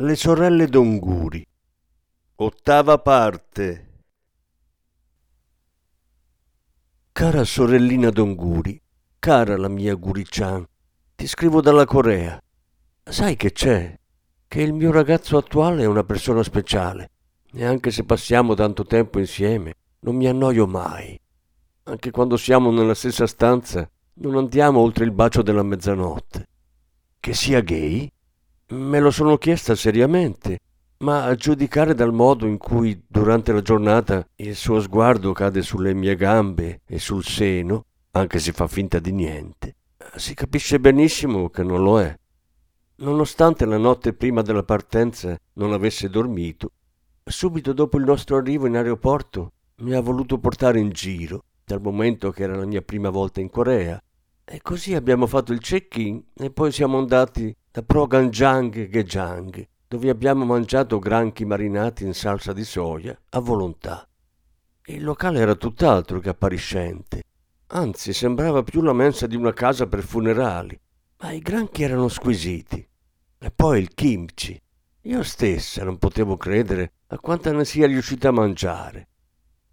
le sorelle d'Onguri. Ottava parte. Cara sorellina d'Onguri, cara la mia Guri-chan, ti scrivo dalla Corea. Sai che c'è? Che il mio ragazzo attuale è una persona speciale e anche se passiamo tanto tempo insieme non mi annoio mai. Anche quando siamo nella stessa stanza non andiamo oltre il bacio della mezzanotte. Che sia gay? Me lo sono chiesta seriamente, ma a giudicare dal modo in cui durante la giornata il suo sguardo cade sulle mie gambe e sul seno, anche se fa finta di niente, si capisce benissimo che non lo è. Nonostante la notte prima della partenza non avesse dormito, subito dopo il nostro arrivo in aeroporto mi ha voluto portare in giro, dal momento che era la mia prima volta in Corea. E così abbiamo fatto il check-in e poi siamo andati da Proganjang Gejang, dove abbiamo mangiato granchi marinati in salsa di soia a volontà. Il locale era tutt'altro che appariscente, anzi sembrava più la mensa di una casa per funerali, ma i granchi erano squisiti. E poi il kimchi. Io stessa non potevo credere a quanta ne sia riuscita a mangiare.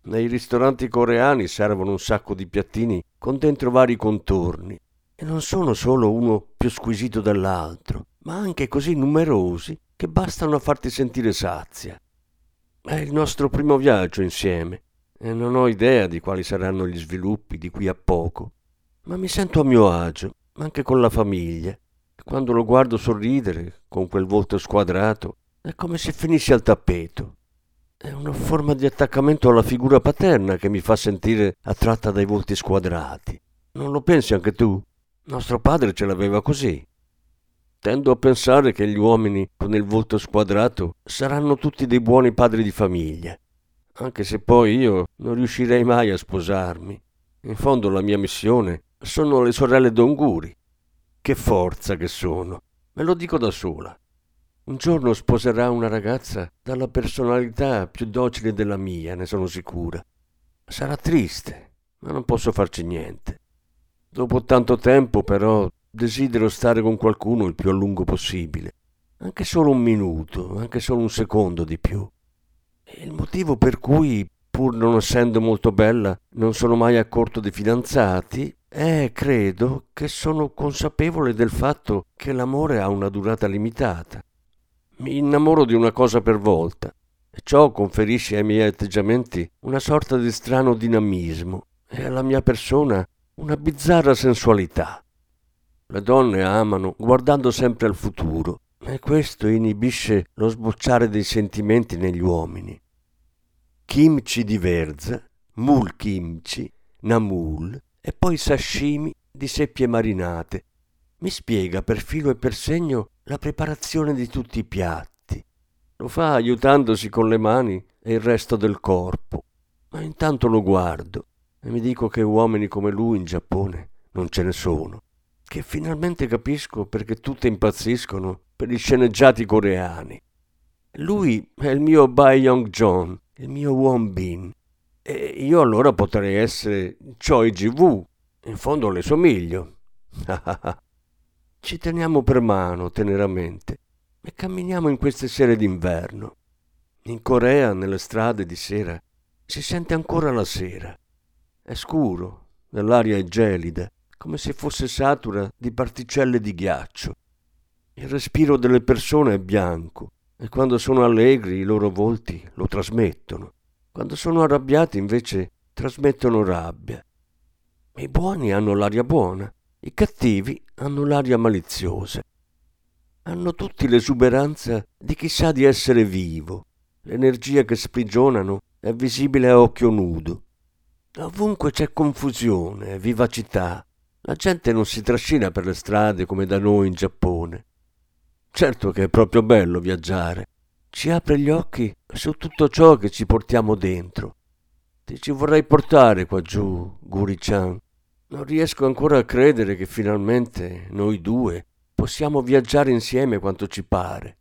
Nei ristoranti coreani servono un sacco di piattini con dentro vari contorni e non sono solo uno più squisito dell'altro, ma anche così numerosi che bastano a farti sentire sazia. È il nostro primo viaggio insieme e non ho idea di quali saranno gli sviluppi di qui a poco, ma mi sento a mio agio, anche con la famiglia. Quando lo guardo sorridere con quel volto squadrato, è come se finissi al tappeto. È una forma di attaccamento alla figura paterna che mi fa sentire attratta dai volti squadrati. Non lo pensi anche tu? Nostro padre ce l'aveva così. Tendo a pensare che gli uomini con il volto squadrato saranno tutti dei buoni padri di famiglia, anche se poi io non riuscirei mai a sposarmi. In fondo la mia missione sono le sorelle d'Onguri. Che forza che sono, me lo dico da sola. Un giorno sposerà una ragazza dalla personalità più docile della mia, ne sono sicura. Sarà triste, ma non posso farci niente. Dopo tanto tempo, però, desidero stare con qualcuno il più a lungo possibile. Anche solo un minuto, anche solo un secondo di più. E il motivo per cui, pur non essendo molto bella, non sono mai a corto di fidanzati, è, credo, che sono consapevole del fatto che l'amore ha una durata limitata. Mi innamoro di una cosa per volta, e ciò conferisce ai miei atteggiamenti una sorta di strano dinamismo e alla mia persona una bizzarra sensualità. Le donne amano guardando sempre al futuro e questo inibisce lo sbocciare dei sentimenti negli uomini. Kimchi di verza, mul kimchi, namul e poi sashimi di seppie marinate. Mi spiega per filo e per segno la preparazione di tutti i piatti. Lo fa aiutandosi con le mani e il resto del corpo. Ma intanto lo guardo e mi dico che uomini come lui in Giappone non ce ne sono, che finalmente capisco perché tutte impazziscono per gli sceneggiati coreani. Lui è il mio Bai Young John, il mio Won Bin, e io allora potrei essere Choi Ji-woo, in fondo le somiglio. Ci teniamo per mano teneramente e camminiamo in queste sere d'inverno. In Corea, nelle strade di sera, si sente ancora la sera è scuro, l'aria è gelida, come se fosse satura di particelle di ghiaccio. Il respiro delle persone è bianco e quando sono allegri i loro volti lo trasmettono. Quando sono arrabbiati invece trasmettono rabbia. I buoni hanno l'aria buona, i cattivi hanno l'aria maliziosa. Hanno tutti l'esuberanza di chi sa di essere vivo. L'energia che sprigionano è visibile a occhio nudo. Ovunque c'è confusione, vivacità. La gente non si trascina per le strade come da noi in Giappone. Certo che è proprio bello viaggiare. ci apre gli occhi su tutto ciò che ci portiamo dentro. Ti ci vorrei portare qua giù, Guri-chan. Non riesco ancora a credere che finalmente noi due possiamo viaggiare insieme quanto ci pare.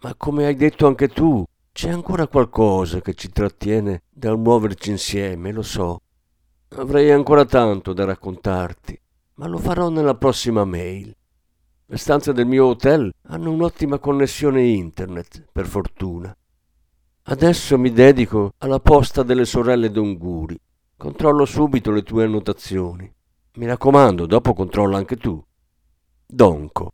Ma come hai detto anche tu, c'è ancora qualcosa che ci trattiene dal muoverci insieme, lo so. Avrei ancora tanto da raccontarti, ma lo farò nella prossima mail. Le stanze del mio hotel hanno un'ottima connessione internet, per fortuna. Adesso mi dedico alla posta delle sorelle d'Onguri. Controllo subito le tue annotazioni. Mi raccomando, dopo controlla anche tu. Donco.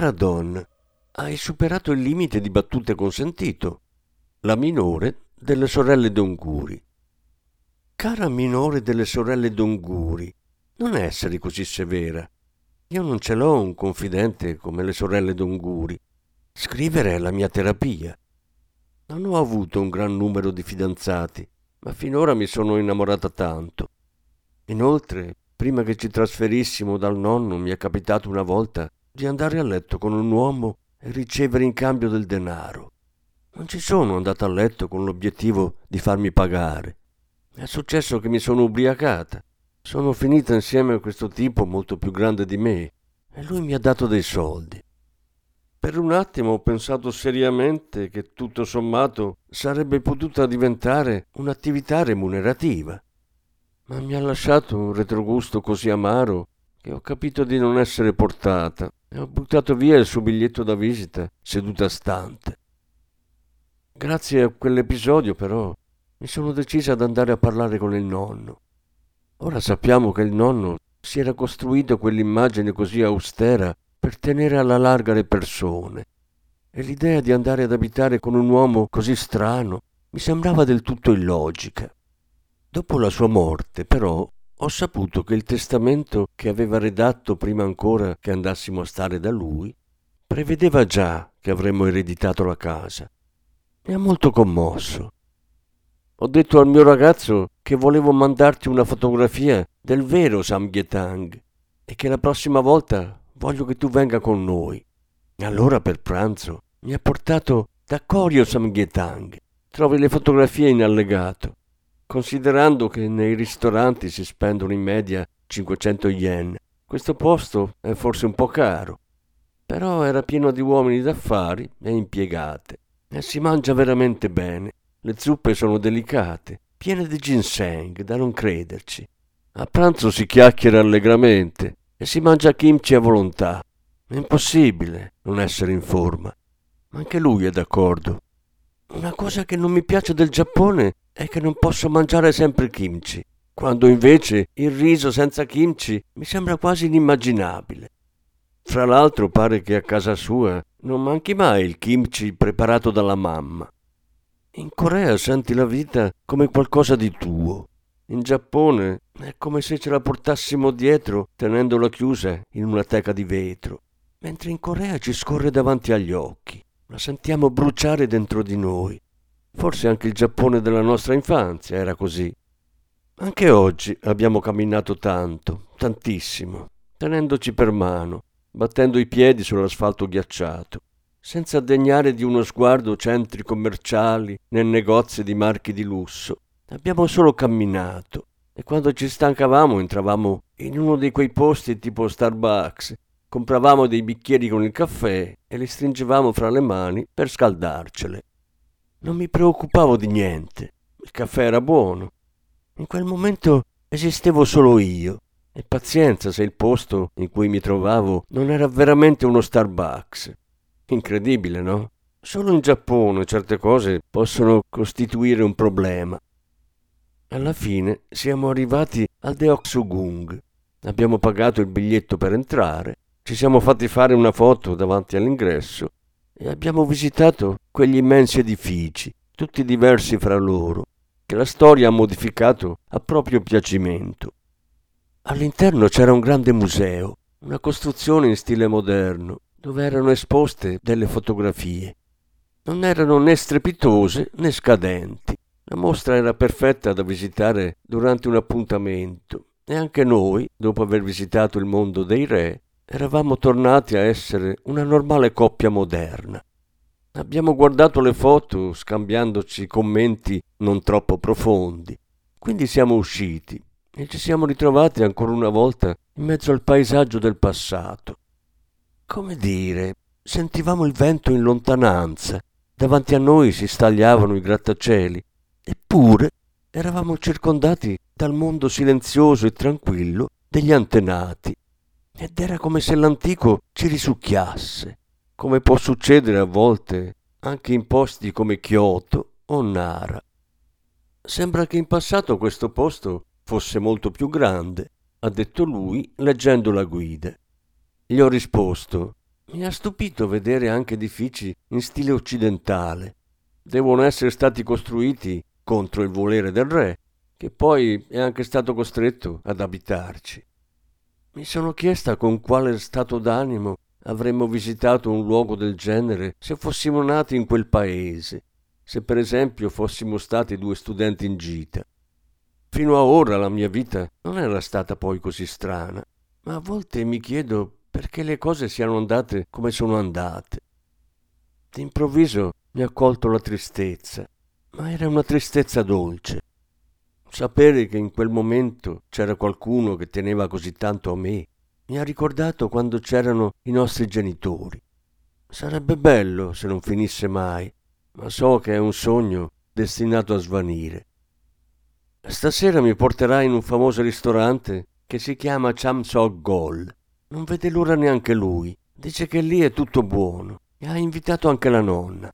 Cara Don, hai superato il limite di battute consentito. La minore delle sorelle d'Onguri. Cara minore delle sorelle d'Onguri, non essere così severa. Io non ce l'ho un confidente come le sorelle d'Onguri. Scrivere è la mia terapia. Non ho avuto un gran numero di fidanzati, ma finora mi sono innamorata tanto. Inoltre, prima che ci trasferissimo dal nonno, mi è capitato una volta di andare a letto con un uomo e ricevere in cambio del denaro. Non ci sono andato a letto con l'obiettivo di farmi pagare. È successo che mi sono ubriacata. Sono finita insieme a questo tipo molto più grande di me e lui mi ha dato dei soldi. Per un attimo ho pensato seriamente che tutto sommato sarebbe potuta diventare un'attività remunerativa, ma mi ha lasciato un retrogusto così amaro che ho capito di non essere portata e ho buttato via il suo biglietto da visita seduta stante. Grazie a quell'episodio però mi sono decisa ad andare a parlare con il nonno. Ora sappiamo che il nonno si era costruito quell'immagine così austera per tenere alla larga le persone e l'idea di andare ad abitare con un uomo così strano mi sembrava del tutto illogica. Dopo la sua morte, però, ho saputo che il testamento che aveva redatto prima ancora che andassimo a stare da lui prevedeva già che avremmo ereditato la casa. Mi ha molto commosso. Ho detto al mio ragazzo che volevo mandarti una fotografia del vero Samgyetang e che la prossima volta voglio che tu venga con noi. Allora per pranzo mi ha portato da Corio Samgyetang. Trovi le fotografie in allegato. Considerando che nei ristoranti si spendono in media 500 yen, questo posto è forse un po' caro. Però era pieno di uomini d'affari e impiegate e si mangia veramente bene. Le zuppe sono delicate, piene di ginseng, da non crederci. A pranzo si chiacchiera allegramente e si mangia kimchi a volontà. È impossibile non essere in forma. Ma anche lui è d'accordo. Una cosa che non mi piace del Giappone è che non posso mangiare sempre kimchi, quando invece il riso senza kimchi mi sembra quasi inimmaginabile. Fra l'altro pare che a casa sua non manchi mai il kimchi preparato dalla mamma. In Corea senti la vita come qualcosa di tuo. In Giappone è come se ce la portassimo dietro tenendola chiusa in una teca di vetro, mentre in Corea ci scorre davanti agli occhi. La sentiamo bruciare dentro di noi. Forse anche il Giappone della nostra infanzia era così. Anche oggi abbiamo camminato tanto, tantissimo, tenendoci per mano, battendo i piedi sull'asfalto ghiacciato, senza degnare di uno sguardo centri commerciali nel negozio di marchi di lusso Abbiamo solo camminato e quando ci stancavamo entravamo in uno di quei posti tipo Starbucks, compravamo dei bicchieri con il caffè e li stringevamo fra le mani per scaldarcele. Non mi preoccupavo di niente, il caffè era buono. In quel momento esistevo solo io e pazienza se il posto in cui mi trovavo non era veramente uno Starbucks. Incredibile, no? Solo in Giappone certe cose possono costituire un problema. Alla fine siamo arrivati al Deoksugung. Abbiamo pagato il biglietto per entrare, ci siamo fatti fare una foto davanti all'ingresso e abbiamo visitato quegli immensi edifici, tutti diversi fra loro, che la storia ha modificato a proprio piacimento. All'interno c'era un grande museo, una costruzione in stile moderno, dove erano esposte delle fotografie. Non erano né strepitose né scadenti, la mostra era perfetta da visitare durante un appuntamento e anche noi, dopo aver visitato il mondo dei re, eravamo tornati a essere una normale coppia moderna. Abbiamo guardato le foto scambiandoci commenti non troppo profondi. Quindi siamo usciti e ci siamo ritrovati ancora una volta in mezzo al paesaggio del passato. Come dire, sentivamo il vento in lontananza, davanti a noi si stagliavano i grattacieli Eppure eravamo circondati dal mondo silenzioso e tranquillo degli antenati ed era come se l'antico ci risucchiasse, come può succedere a volte anche in posti come Kyoto o Nara. Sembra che in passato questo posto fosse molto più grande, ha detto lui leggendo la guida. Gli ho risposto, mi ha stupito vedere anche edifici in stile occidentale. Devono essere stati costruiti contro il volere del re, che poi è anche stato costretto ad abitarci. Mi sono chiesta con quale stato d'animo avremmo visitato un luogo del genere se fossimo nati in quel paese, se per esempio fossimo stati due studenti in gita. Fino a ora la mia vita non era stata poi così strana, ma a volte mi chiedo perché le cose siano andate come sono andate. D'improvviso mi ha colto la tristezza, ma era una tristezza dolce. Sapere che in quel momento c'era qualcuno che teneva così tanto a me mi ha ricordato quando c'erano i nostri genitori. Sarebbe bello se non finisse mai, ma so che è un sogno destinato a svanire. Stasera mi porterà in un famoso ristorante che si chiama Chamsog Gol. Non vede l'ora neanche lui. Dice che lì è tutto buono e ha invitato anche la nonna.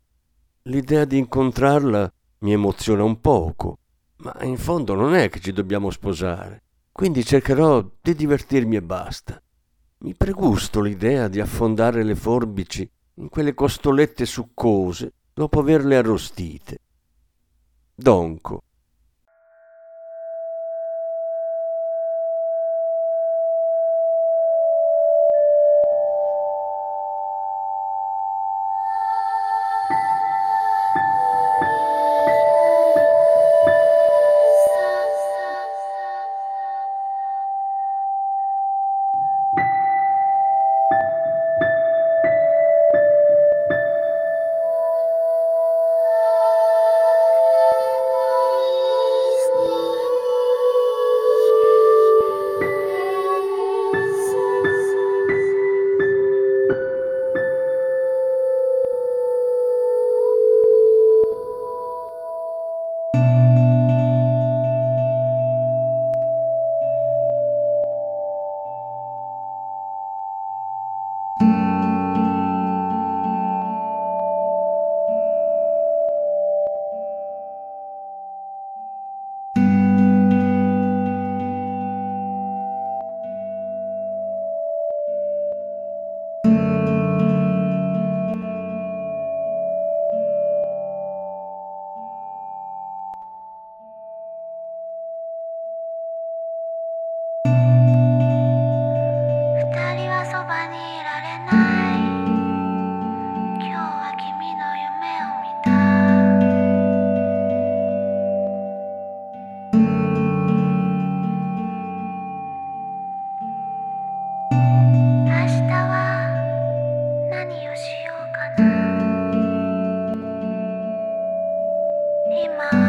L'idea di incontrarla mi emoziona un poco, ma in fondo non è che ci dobbiamo sposare. Quindi cercherò di divertirmi e basta. Mi pregusto l'idea di affondare le forbici in quelle costolette succose dopo averle arrostite. Donco, 可吗？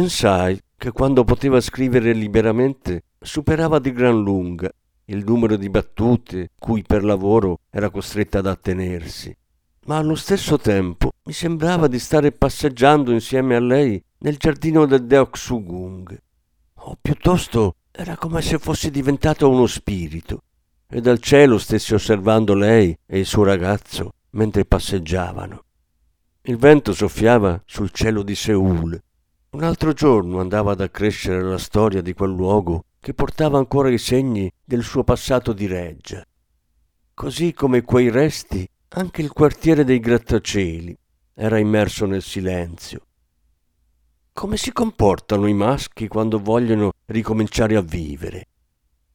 Pensai che quando poteva scrivere liberamente superava di gran lunga il numero di battute cui per lavoro era costretta ad attenersi, ma allo stesso tempo mi sembrava di stare passeggiando insieme a lei nel giardino del Deoxugung, o piuttosto era come se fosse diventato uno spirito e dal cielo stessi osservando lei e il suo ragazzo mentre passeggiavano. Il vento soffiava sul cielo di Seul un altro giorno andava ad accrescere la storia di quel luogo che portava ancora i segni del suo passato di reggia. Così come quei resti, anche il quartiere dei grattacieli era immerso nel silenzio. come si comportano i maschi quando vogliono ricominciare a vivere?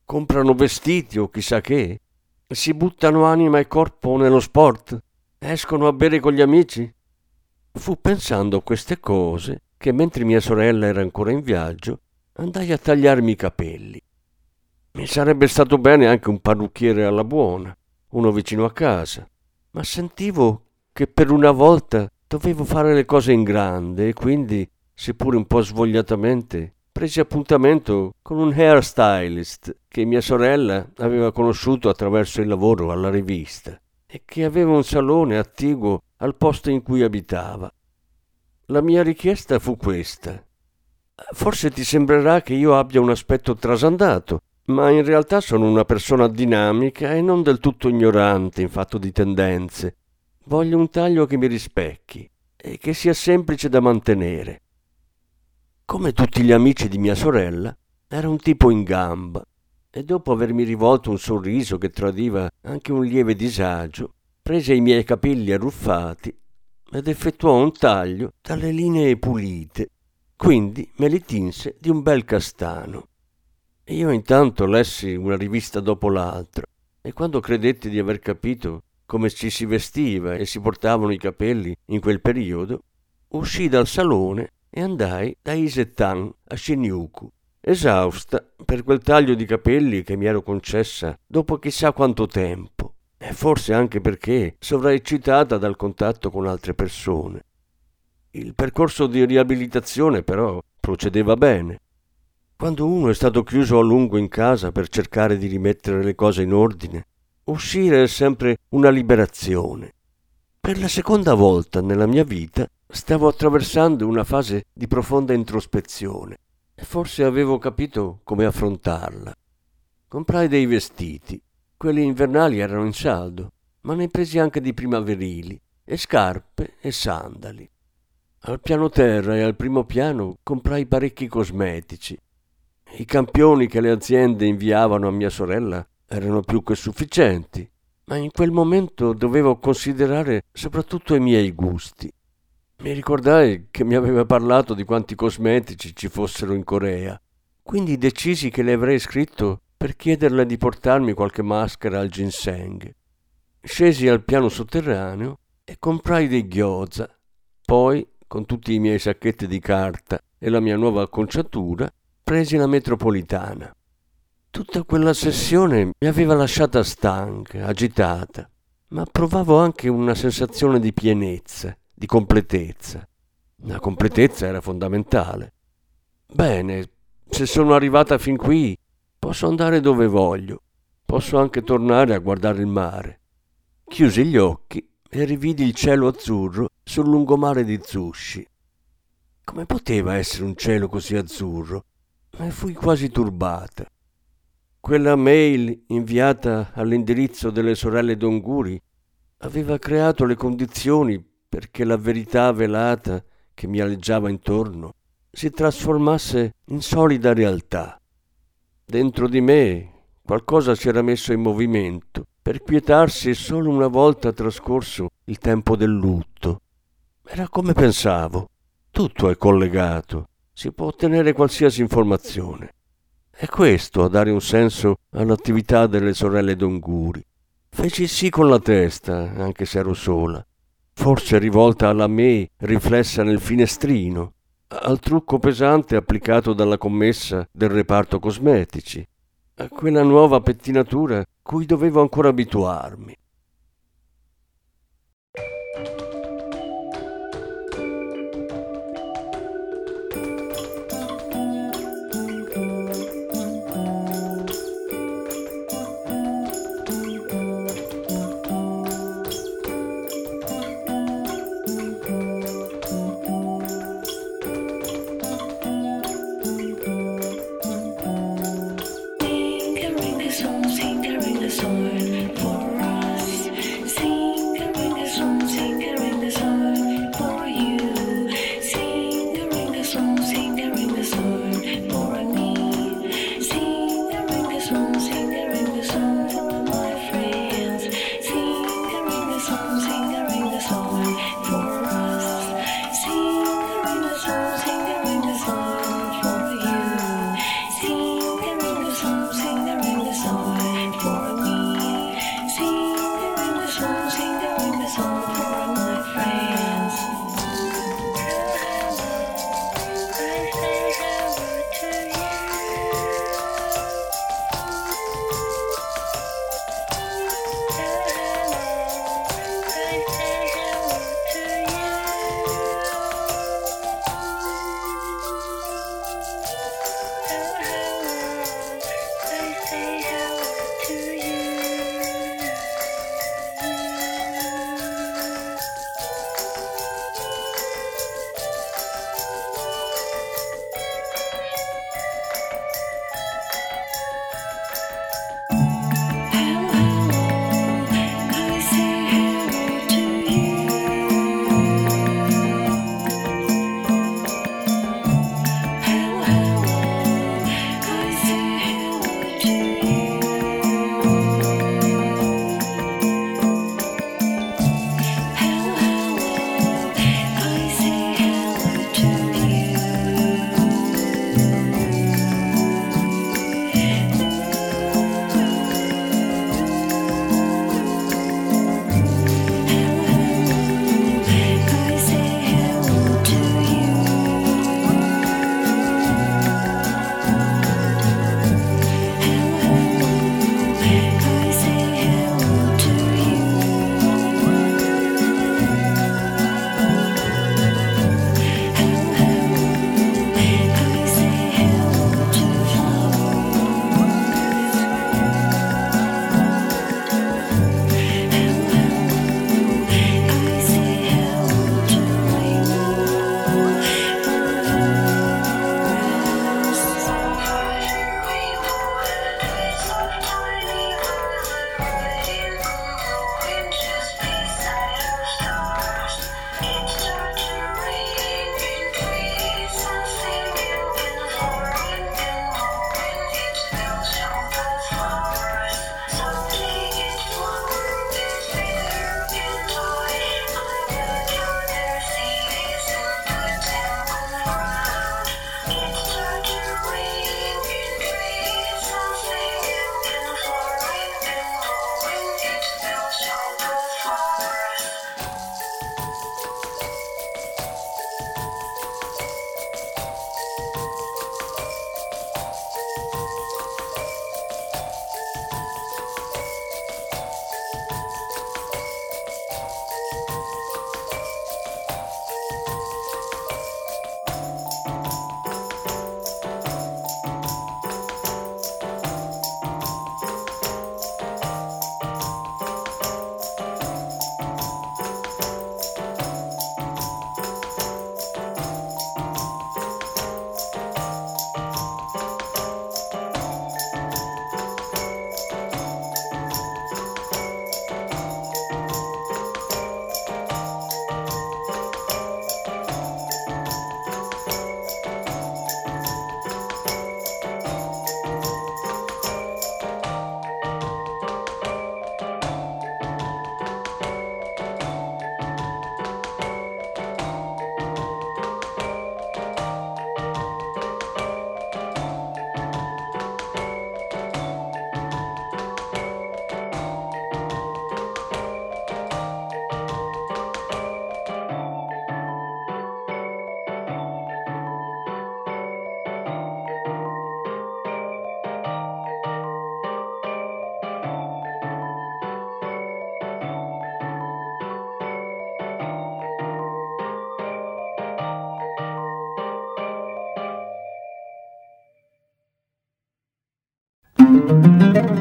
Comprano vestiti o chissà che? Si buttano anima e corpo nello sport? Escono a bere con gli amici? Fu pensando a queste cose che mentre mia sorella era ancora in viaggio andai a tagliarmi i capelli. Mi sarebbe stato bene anche un parrucchiere alla buona, uno vicino a casa, ma sentivo che per una volta dovevo fare le cose in grande e quindi, seppure un po' svogliatamente, presi appuntamento con un hairstylist che mia sorella aveva conosciuto attraverso il lavoro alla rivista e che aveva un salone attiguo al posto in cui abitava. La mia richiesta fu questa. Forse ti sembrerà che io abbia un aspetto trasandato, ma in realtà sono una persona dinamica e non del tutto ignorante in fatto di tendenze. Voglio un taglio che mi rispecchi e che sia semplice da mantenere. Come tutti gli amici di mia sorella, era un tipo in gamba e dopo avermi rivolto un sorriso che tradiva anche un lieve disagio, prese i miei capelli arruffati ed effettuò un taglio dalle linee pulite, quindi me li tinse di un bel castano. Io intanto lessi una rivista dopo l'altra e quando credetti di aver capito come ci si vestiva e si portavano i capelli in quel periodo, uscii dal salone e andai da Isetan a Shinjuku, esausta per quel taglio di capelli che mi ero concessa dopo chissà quanto tempo, e forse anche perché sovraeccitata dal contatto con altre persone. Il percorso di riabilitazione però procedeva bene. Quando uno è stato chiuso a lungo in casa per cercare di rimettere le cose in ordine, uscire è sempre una liberazione. Per la seconda volta nella mia vita stavo attraversando una fase di profonda introspezione e forse avevo capito come affrontarla. Comprai dei vestiti, quelli invernali erano in saldo, ma ne presi anche di primaverili, e scarpe e sandali. Al piano terra e al primo piano comprai parecchi cosmetici, i campioni che le aziende inviavano a mia sorella erano più che sufficienti, ma in quel momento dovevo considerare soprattutto i miei gusti. Mi ricordai che mi aveva parlato di quanti cosmetici ci fossero in Corea, quindi decisi che le avrei scritto per chiederle di portarmi qualche maschera al ginseng. Scesi al piano sotterraneo e comprai dei gyoza. Poi, con tutti i miei sacchetti di carta e la mia nuova acconciatura, presi la metropolitana. Tutta quella sessione mi aveva lasciata stanca, agitata, ma provavo anche una sensazione di pienezza, di completezza. La completezza era fondamentale. Bene, se sono arrivata fin qui, posso andare dove voglio. Posso anche tornare a guardare il mare. Chiusi gli occhi e rividi il cielo azzurro sul lungomare di Zushi. Come poteva essere un cielo così azzurro? e fui quasi turbata. Quella mail inviata all'indirizzo delle sorelle Donguri aveva creato le condizioni perché la verità velata che mi aleggiava intorno si trasformasse in solida realtà. Dentro di me qualcosa si era messo in movimento per quietarsi solo una volta trascorso il tempo del lutto. Era come pensavo, tutto è collegato si può ottenere qualsiasi informazione. È questo a dare un senso all'attività delle sorelle Donguri. Feci sì con la testa, anche se ero sola, forse rivolta alla me riflessa nel finestrino, al trucco pesante applicato dalla commessa del reparto cosmetici, a quella nuova pettinatura cui dovevo ancora abituarmi.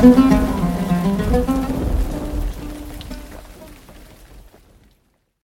Thank you.